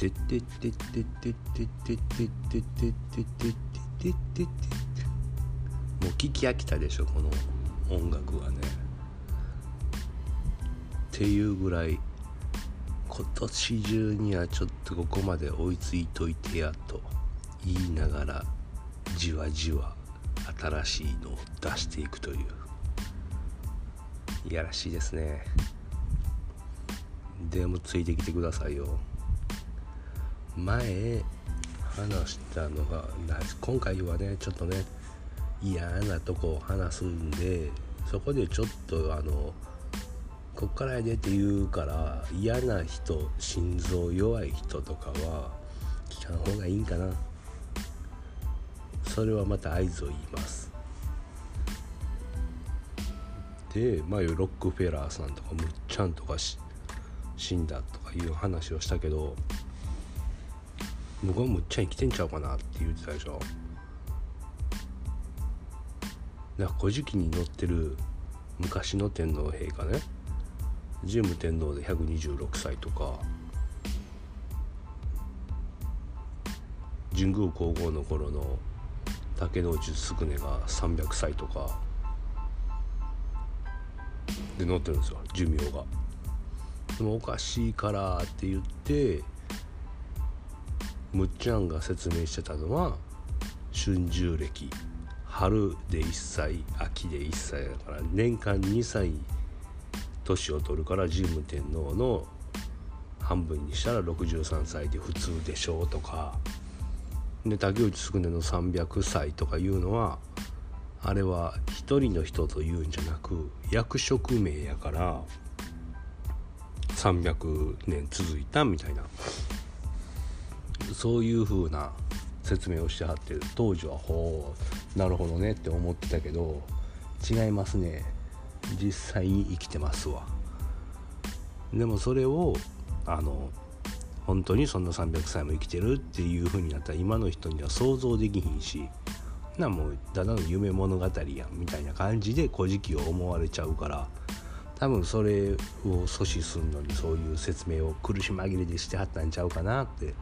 てってってってってってってってってってってってっててもう聞き飽きたでしょこの音楽はねっていうぐらい今年中にはちょっとここまで追いついといてやと言いながらじわじわ新しいのを出していくといういやらしいですねでもついてきてくださいよ前話したのが今回はねちょっとね嫌なとこを話すんでそこでちょっとあのこっからやでって言うから嫌な人心臓弱い人とかは聞かん方がいいんかな。それはまた合図を言います。で前ロックフェラーさんとかむっちゃんとか死んだとかいう話をしたけど僕はむっちゃ生きてんちゃうかなって言ってたでしょ。だから古事記に載ってる昔の天皇陛下ね。神武天皇で126歳とか。神宮皇后の頃の竹之内宿根が300歳とか。で載ってるんですよ寿命が。でもおかしいからって言ってむっちゃんが説明してたのは春秋暦春で1歳秋で1歳だから年間2歳年を取るから神武天皇の半分にしたら63歳で普通でしょうとか。で竹内宿根の300歳とかいうのはあれは一人の人というんじゃなく役職名やから300年続いたみたいな。そういう風な説明をしてはって当時はほうなるほどねって思ってたけど違いますね。実際に生きてますわ。でもそれをあの本当にそんな300歳も生きてるっていう風になったら今の人には想像できひんしなもうただの夢物語やんみたいな感じで「古事記」を思われちゃうから多分それを阻止するのにそういう説明を苦し紛れでしてはったんちゃうかなって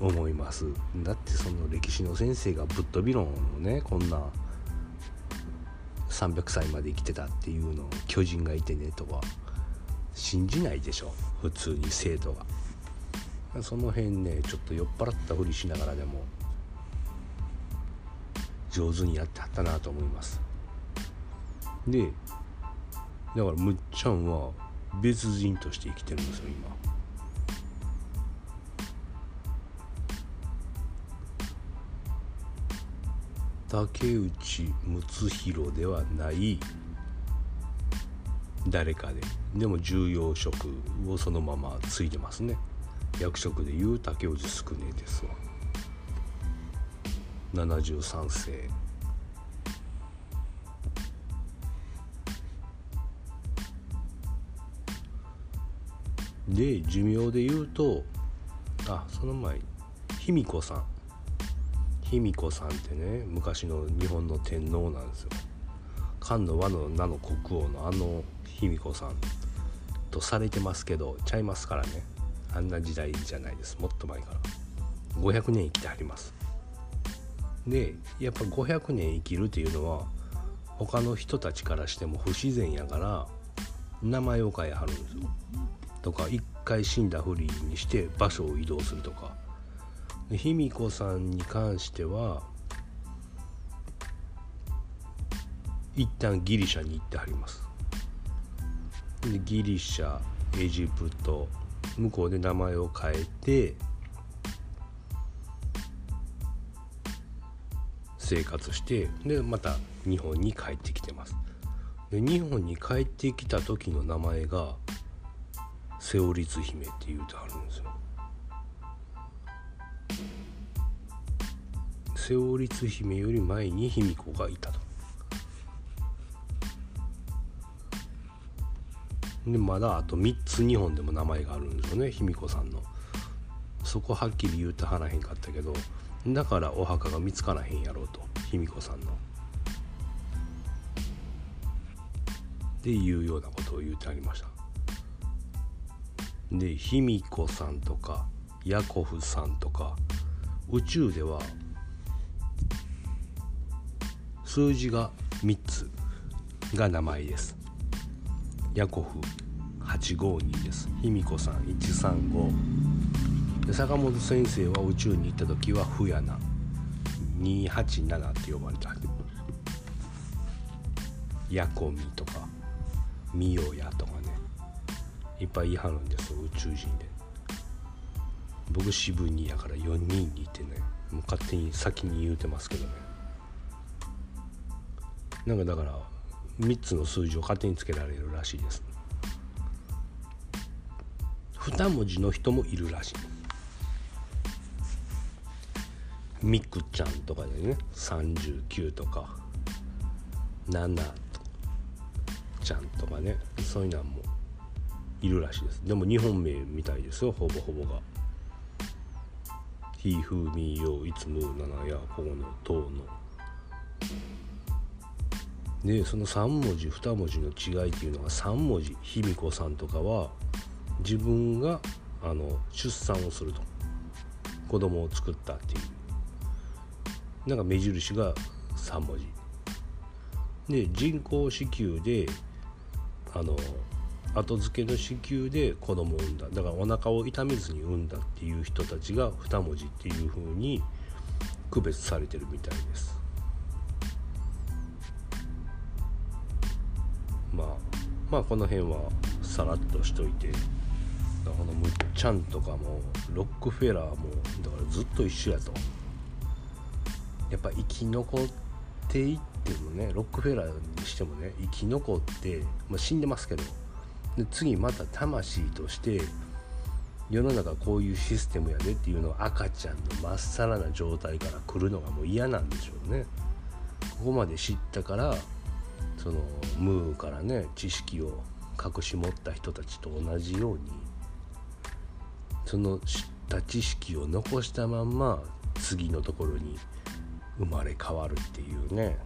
思います。だってその歴史の先生がぶっ飛び論をねこんな300歳まで生きてたっていうのを巨人がいてねとは信じないでしょ。普通に生徒が。その辺ねちょっと酔っ払ったふりしながらでも上手にやってはったなと思います。でだからむっちゃんは別人として生きてるんですよ今。竹内睦弘ではない。誰かで。でも重要職をそのまま継いでますね。役職でいう竹内宿根ですわ。73世。で寿命で言うとあその前卑弥呼さん。卑弥呼さんってね昔の日本の天皇なんですよ。漢の和の名の国王のあの卑弥呼さんとされてますけどちゃいますからね。あんな時代じゃないです。もっと前から。500年生きてあります。でやっぱ500年生きるっていうのは他の人たちからしても不自然やから名前を変えはるんですよ。とか一回死んだふりにして場所を移動するとか。卑弥呼さんに関しては一旦ギリシャに行ってはります。でギリシャエジプト向こうで名前を変えて生活してでまた日本に帰ってきてます。で日本に帰ってきた時の名前がセオリツ姫って言うてはるんですよ。セオリツ姫より前に卑弥呼がいたと。でまだあと3つ日本でも名前があるんですよね卑弥呼さんの。そこはっきり言うてはらへんかったけどだからお墓が見つからへんやろうと卑弥呼さんの。っていうようなことを言うてありました。で卑弥呼さんとかヤコフさんとか宇宙では数字が3つが名前です。ヤコフ852です。卑弥呼さん135坂本先生は宇宙に行った時はフヤナ。287って呼ばれた。ヤコミとかミヨヤとかね。いっぱい言い張るんですよ宇宙人で。僕渋にやから4人にいてね。もう勝手に先に言うてますけどね。なんかだから3つの数字を勝手につけられるらしいです。2文字の人もいるらしい。ミクちゃんとかでね。39とか。7とちゃんとかね。そういうのもいるらしいです。でも日本名みたいですよ。ほぼほぼが「ひふみよいつむななやほのとうの」でその3文字2文字の違いっていうのが3文字卑弥呼さんとかは自分があの出産をすると。子供を作ったっていう。なんか目印が3文字。で人工子宮であの後付けの子宮で子供を産んだ。だからお腹を痛めずに産んだっていう人たちが2文字っていう風に区別されてるみたいです。まあまあこの辺はさらっとしといて。このむっちゃんとかもロックフェラーもだからずっと一緒やと。やっぱ生き残っていってもねロックフェラーにしてもね生き残って、まあ、死んでますけど。で次また魂として世の中こういうシステムやでっていうのを赤ちゃんのまっさらな状態から来るのがもう嫌なんでしょうね。ここまで知ったからそのムーからね知識を隠し持った人たちと同じようにその知った知識を残したまんま次のところに生まれ変わるっていうね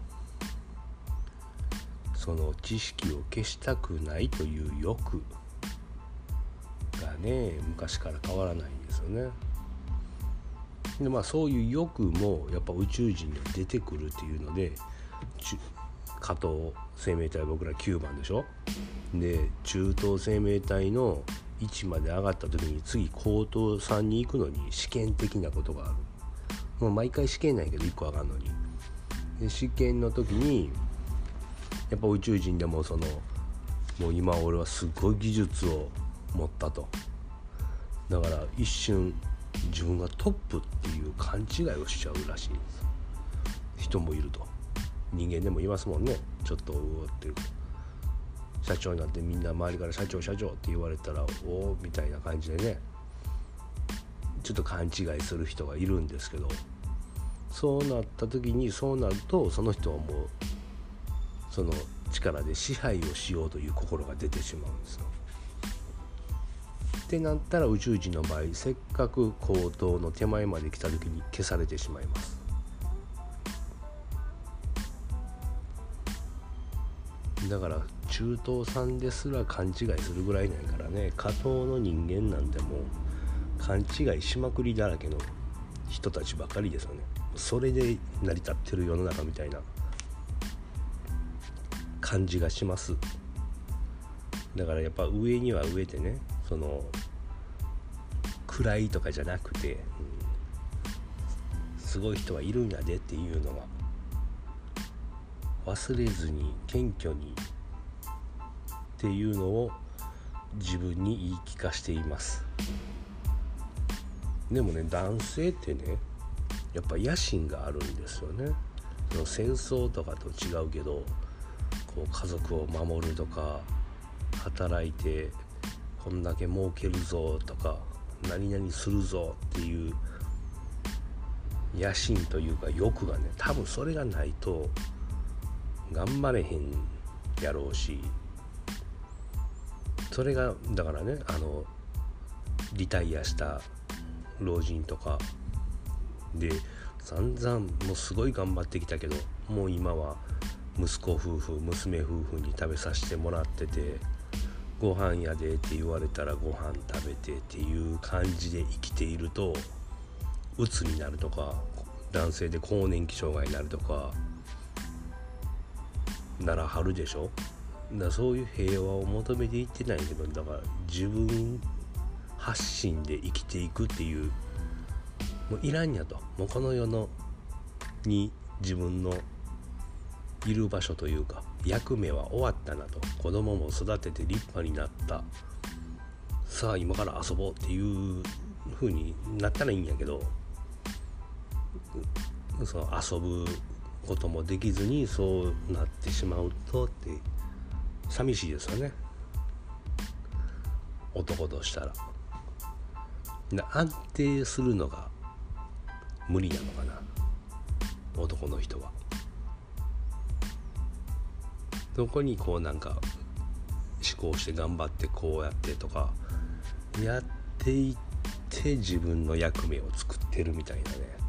その知識を消したくないという欲がね昔から変わらないんですよね。でまあそういう欲もやっぱ宇宙人に出てくるっていうので加藤生命体僕ら9番でしょ？で中東生命体の位置まで上がった時に次高等3に行くのに試験的なことがある。もう毎回試験ないけど1個上がるのに。で試験の時にやっぱ宇宙人でもそのもう今俺はすごい技術を持ったと。だから一瞬自分がトップっていう勘違いをしちゃうらしいんです。人もいると。人間でもいますもんねちょっとうおっていう社長になってみんな周りから「社長社長」って言われたら「おお」みたいな感じでねちょっと勘違いする人がいるんですけどそうなった時にそうなるとその人はもうその力で支配をしようという心が出てしまうんですよ。ってなったら宇宙人の場合せっかく高等の手前まで来た時に消されてしまいます。だから中東さんですら勘違いするぐらいないからね下等の人間なんてもう勘違いしまくりだらけの人たちばかりですよね。それで成り立ってる世の中みたいな感じがします。だからやっぱ上には上でねその暗いとかじゃなくて、うん、すごい人はいるんやでっていうのが忘れずに謙虚にっていうのを自分に言い聞かしています。でもね男性ってねやっぱ野心があるんですよね。その戦争とかと違うけどこう家族を守るとか働いてこんだけ儲けるぞとか何々するぞっていう野心というか欲がね多分それがないと頑張れへんやろうしそれがだからねあのリタイアした老人とかで散々もうすごい頑張ってきたけどもう今は息子夫婦娘夫婦に食べさせてもらっててご飯やでって言われたらご飯食べてっていう感じで生きているとうつになるとか男性で更年期障害になるとかならはるでしょ？だそういう平和を求めていってないけどだから自分発信で生きていくっていうもういらんやと。もうこの世のに自分のいる場所というか役目は終わったなと。子供も育てて立派になった。さあ今から遊ぼうっていう風になったらいいんやけどその遊ぶこともできずにそうなってしまうとって寂しいですよね。男としたら。安定するのが無理なのかな。男の人は。そこにこうなんか思考して頑張ってこうやってとかやっていって自分の役目を作ってるみたいなね。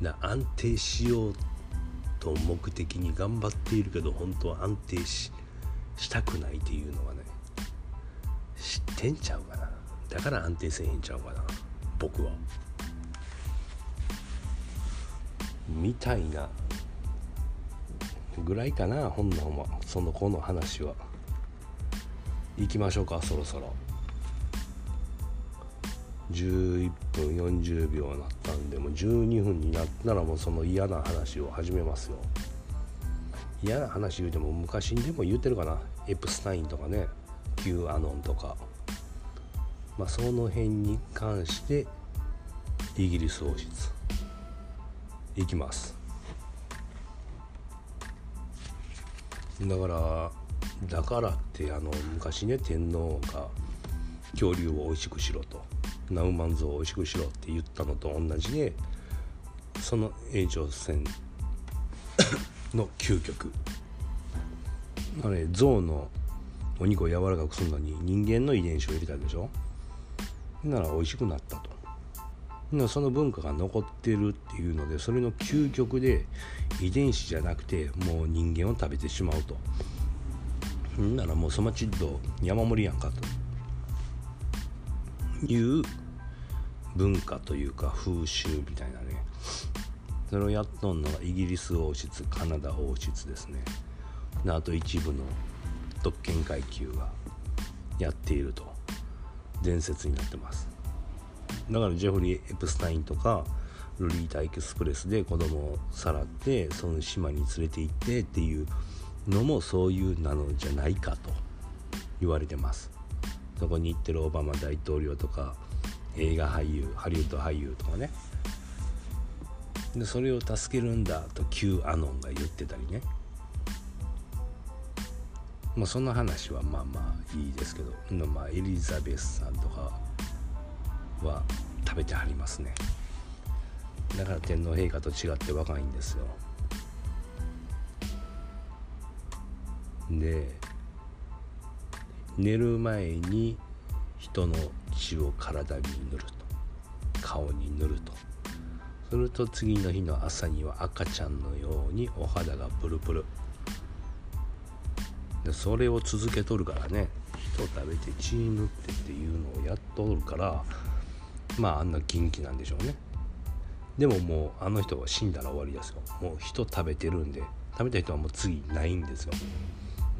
な安定しようと目的に頑張っているけど本当は安定ししたくないっていうのがね知ってんちゃうかな。だから安定せへんちゃうかな。僕は。みたいな。ぐらいかな本のは。その子の話は。行きましょうかそろそろ。11分40秒になったんでもう12分になったらもうその嫌な話を始めますよ。嫌な話言うても昔にでも言うてるかな。エプスタインとかね。Q アノンとか。まあその辺に関してイギリス王室。いきます。だからだからってあの昔ね天皇が恐竜を美味しくしろと。ナウマンゾウを美味しくしろって言ったのと同じでその延長戦の究極。あれ象のお肉を柔らかくするのに人間の遺伝子を入れたでしょ？なら美味しくなったと。その文化が残ってるっていうのでそれの究極で遺伝子じゃなくてもう人間を食べてしまうと。んならもうそのちっと山盛りやんかと。いう文化というか風習みたいなね。それをやっとんのがイギリス王室カナダ王室ですね。であと一部の特権階級がやっていると。伝説になってます。だからジェフリー・エプスタインとかロリータ・エクスプレスで子供をさらってその島に連れて行ってっていうのもそういうなのじゃないかと言われてます。そこに行ってるオバマ大統領とか映画俳優ハリウッド俳優とかね。でそれを助けるんだと Q アノンが言ってたりね。まあそんな話はまあまあいいですけど、まあ、エリザベスさんとかは食べてはりますね。だから天皇陛下と違って若いんですよ。で寝る前に人の血を体に塗ると。顔に塗ると。すると次の日の朝には赤ちゃんのようにお肌がプルプル。でそれを続けとるからね。人食べて血塗ってっていうのをやっとるからまああんな元気なんでしょうね。でももうあの人は死んだら終わりですよ。もう人食べてるんで食べた人はもう次ないんですよ。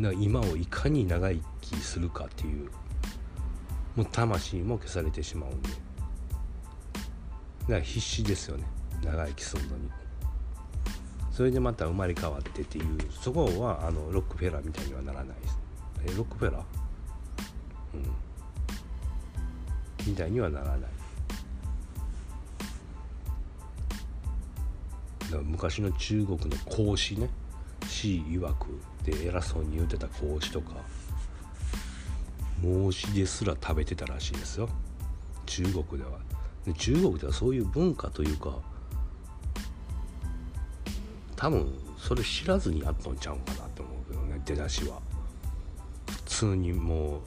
だから今をいかに長生きするかっていうもう魂も消されてしまうんで。だから必死ですよね。長生きするのに。それでまた生まれ変わってっていうそこはあのロックフェラーみたいにはならないです。えロックフェラー？うん。みたいにはならない。昔の中国の孔子ね。死曰くで偉そうに言うてた孔子とか孟子ですら食べてたらしいですよ。中国では。で中国ではそういう文化というか多分それ知らずにやっとんちゃうかなと思うけどね出だしは。普通にもう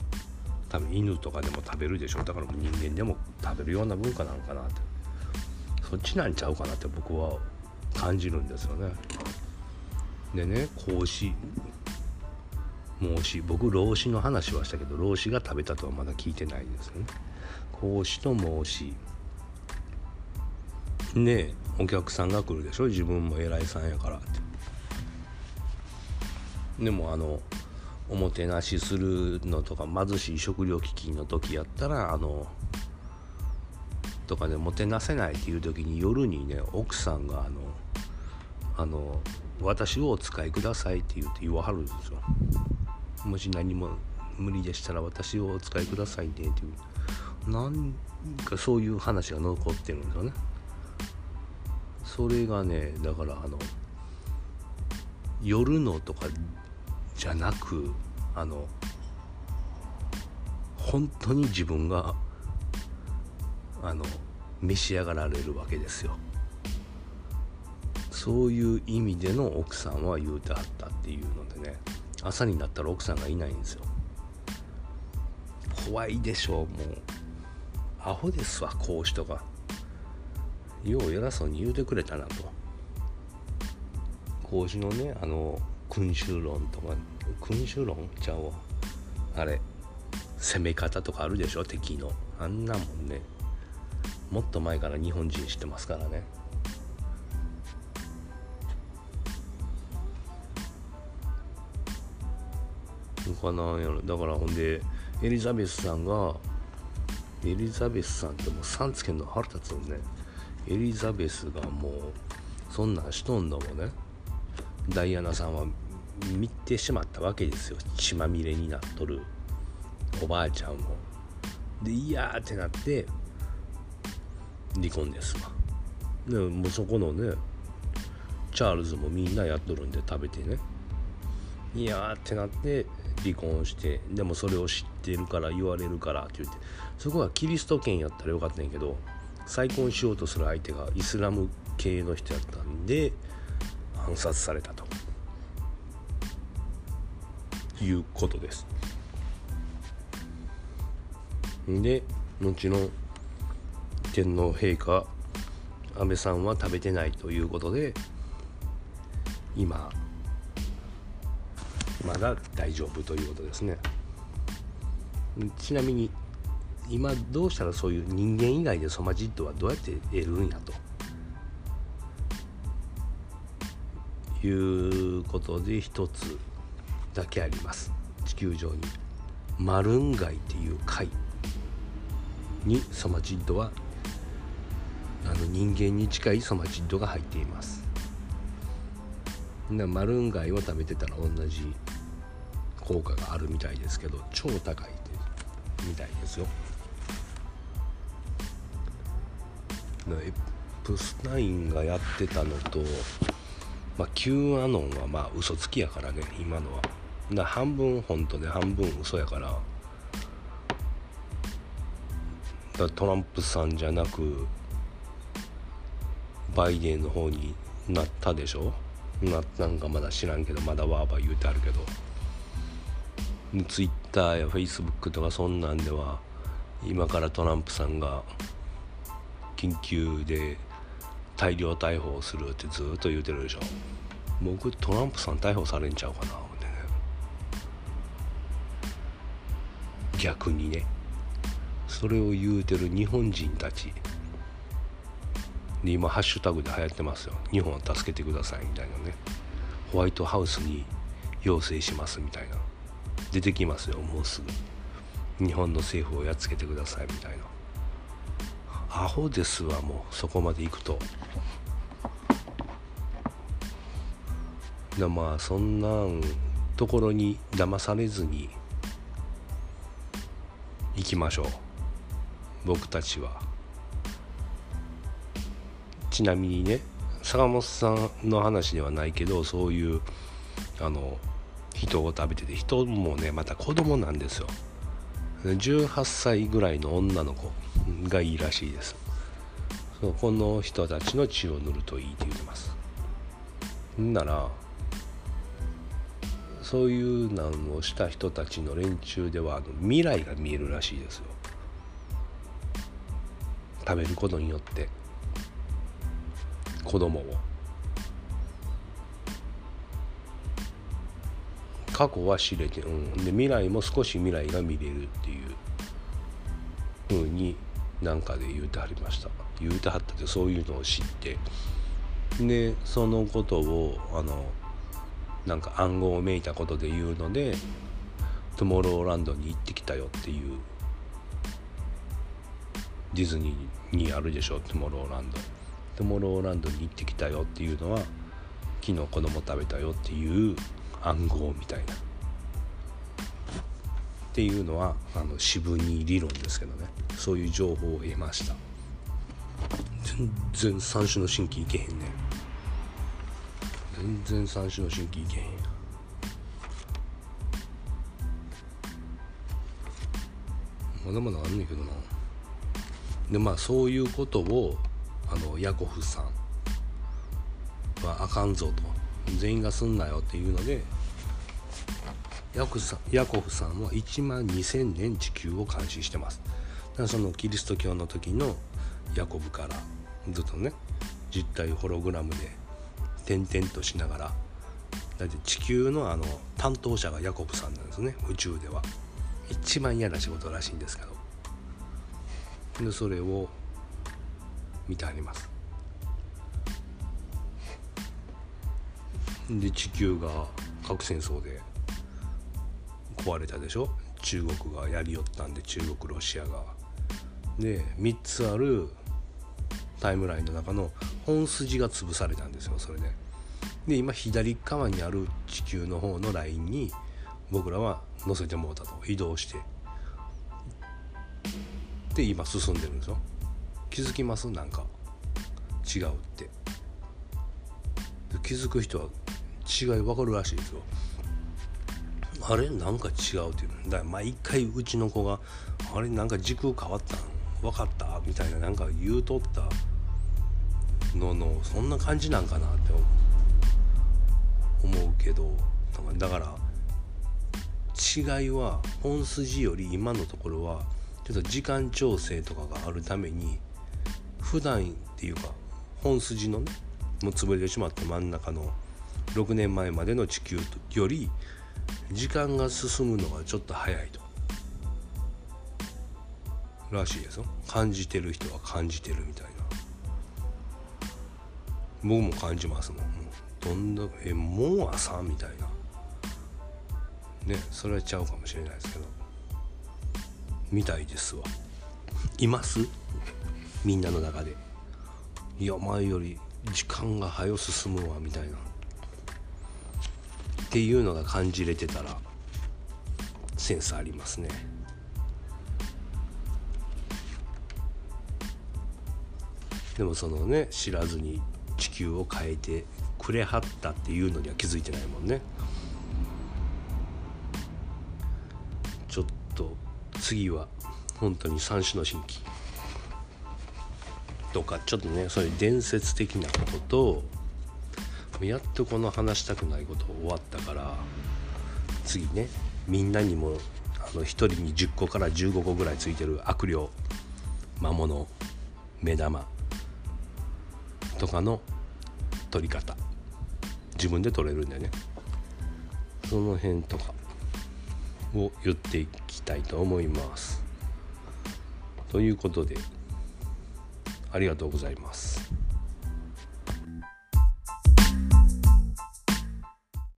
多分犬とかでも食べるでしょだから人間でも食べるような文化なのかなって。そっちなんちゃうかなって僕は感じるんですよね。でね孔子。孟子。僕老子の話はしたけど老子が食べたとはまだ聞いてないですね。孔子と孟子。ねお客さんが来るでしょ？自分も偉いさんやからって。でもあのおもてなしするのとか貧しい食料危機の時やったらあのとかねもてなせないっていう時に夜にね奥さんがあのあの私をお使いくださいって言って言わはるんですよ。もし何も無理でしたら私をお使いくださいねっていう。なんかそういう話が残ってるんですよね。それがねだからあの夜のとかじゃなくあの本当に自分があの召し上がられるわけですよ。そういう意味での奥さんは言うてはったっていうのでね朝になったら奥さんがいないんですよ。怖いでしょうもう。アホですわ講師とかよう偉そうに言うてくれたなと。講師のねあの君主論とか君主論ちゃうわ。あれ攻め方とかあるでしょ敵の。あんなもんね。もっと前から日本人知ってますからね。のかなやろだからほんでエリザベスさんがエリザベスさんってもうさんつけんの腹立つもんね。エリザベスがもうそんなんしとんのもねダイアナさんは見てしまったわけですよ。血まみれになっとるおばあちゃんをでいやーってなって離婚ですわ。でもうそこのねチャールズもみんなやっとるんで食べてね。いやーってなって離婚してでもそれを知ってるから言われるからって言ってそこはキリスト圏やったらよかったんやけど再婚しようとする相手がイスラム系の人やったんで暗殺されたということです。で後の天皇陛下安倍さんは食べてないということで今まだ大丈夫ということですね。ちなみに今どうしたらそういう人間以外でソマジッドはどうやって得るんやと。いうことで一つだけあります。地球上にマルンガイっていう貝にソマジッドはあの人間に近いソマジッドが入っています。マルンガイを食べてたら同じ効果があるみたいですけど超高いみたいですよ。エプスタインがやってたのと、まあ、Q アノンはまあ嘘つきやからね今のは。だ半分本当で半分嘘やから。だトランプさんじゃなくバイデンの方になったでしょ？なったんかまだ知らんけどまだわーわー言うてあるけど。ツイッターやフェイスブックとかそんなんでは今からトランプさんが緊急で大量逮捕するってずっと言うてるでしょ。僕トランプさん逮捕されんちゃうかなってね。逆にね。それを言うてる日本人たちで今ハッシュタグで流行ってますよ。日本を助けてくださいみたいなね。ホワイトハウスに要請しますみたいな。出てきますよ。もうすぐ。日本の政府をやっつけてくださいみたいな。アホですわもう。そこまで行くと。でまあそんなんところに騙されずに行きましょう。僕たちは。ちなみにね坂本さんの話ではないけどそういうあの人を食べてて人もねまた子供なんですよ。18歳ぐらいの女の子がいいらしいです。そうこの人たちの血を塗るといいって言ってます。ならそういうのをした人たちの連中では未来が見えるらしいですよ。食べることによって子供を。過去は知れて、うん、で未来も少し未来が見れるっていう風になんかで言うてはりました。言うてはったってそういうのを知って。でそのことをあのなんか暗号をめいたことで言うのでトゥモローランドに行ってきたよっていうディズニーにあるでしょトゥモローランド。トゥモローランドに行ってきたよっていうのは昨日子供食べたよっていう暗号みたいな。っていうのはあの渋に理論ですけどね。そういう情報を得ました。全然三種の神器いけへんね。全然三種の神器いけへんや。まだまだあんねんけどな。でまあそういうことをあのヤコフさんはあかんぞと。全員がすんなよっていうのでヤコさんヤコフさんは1万2000年地球を監視してます。だからそのキリスト教の時のヤコブからずっとね実体ホログラムで点々としながらだって地球のあの担当者がヤコブさんなんですね宇宙では。一番嫌な仕事らしいんですけど。でそれを見てあります。で地球が核戦争で壊れたでしょ？中国がやりよったんで中国ロシアが。で3つあるタイムラインの中の本筋が潰されたんですよそれで。で今左側にある地球の方のラインに僕らは乗せてもうたと。移動して。で今進んでるんですよ。気づきます？なんか。違うって。気づく人は違い分かるらしいですよあれなんか違うっていうだ毎回うちの子が「あれなんか時空変わったん？分かった?」みたいななんか言うとったののそんな感じなんかなって思うけどだから違いは本筋より今のところはちょっと時間調整とかがあるために普段っていうか本筋のねもう潰れてしまった真ん中の6年前までの地球より時間が進むのがちょっと早いと。らしいですよ。感じてる人は感じてるみたいな。僕も感じますもん。どんだけえもう朝みたいな。ねそれはちゃうかもしれないですけど。みたいですわ。います？みんなの中で。いや前より時間が早進むわみたいな。っていうのが感じれてたらセンスありますね。でもそのね知らずに地球を変えてくれはったっていうのには気づいてないもんね。ちょっと次は本当に三種の神器とかちょっとねそういう伝説的なこととやっとこの話したくないこと終わったから次ねみんなにもあの1人に10個から15個ぐらいついてる悪霊魔物目玉とかの取り方。自分で取れるんだよね。その辺とかを言っていきたいと思います。ということでありがとうございます。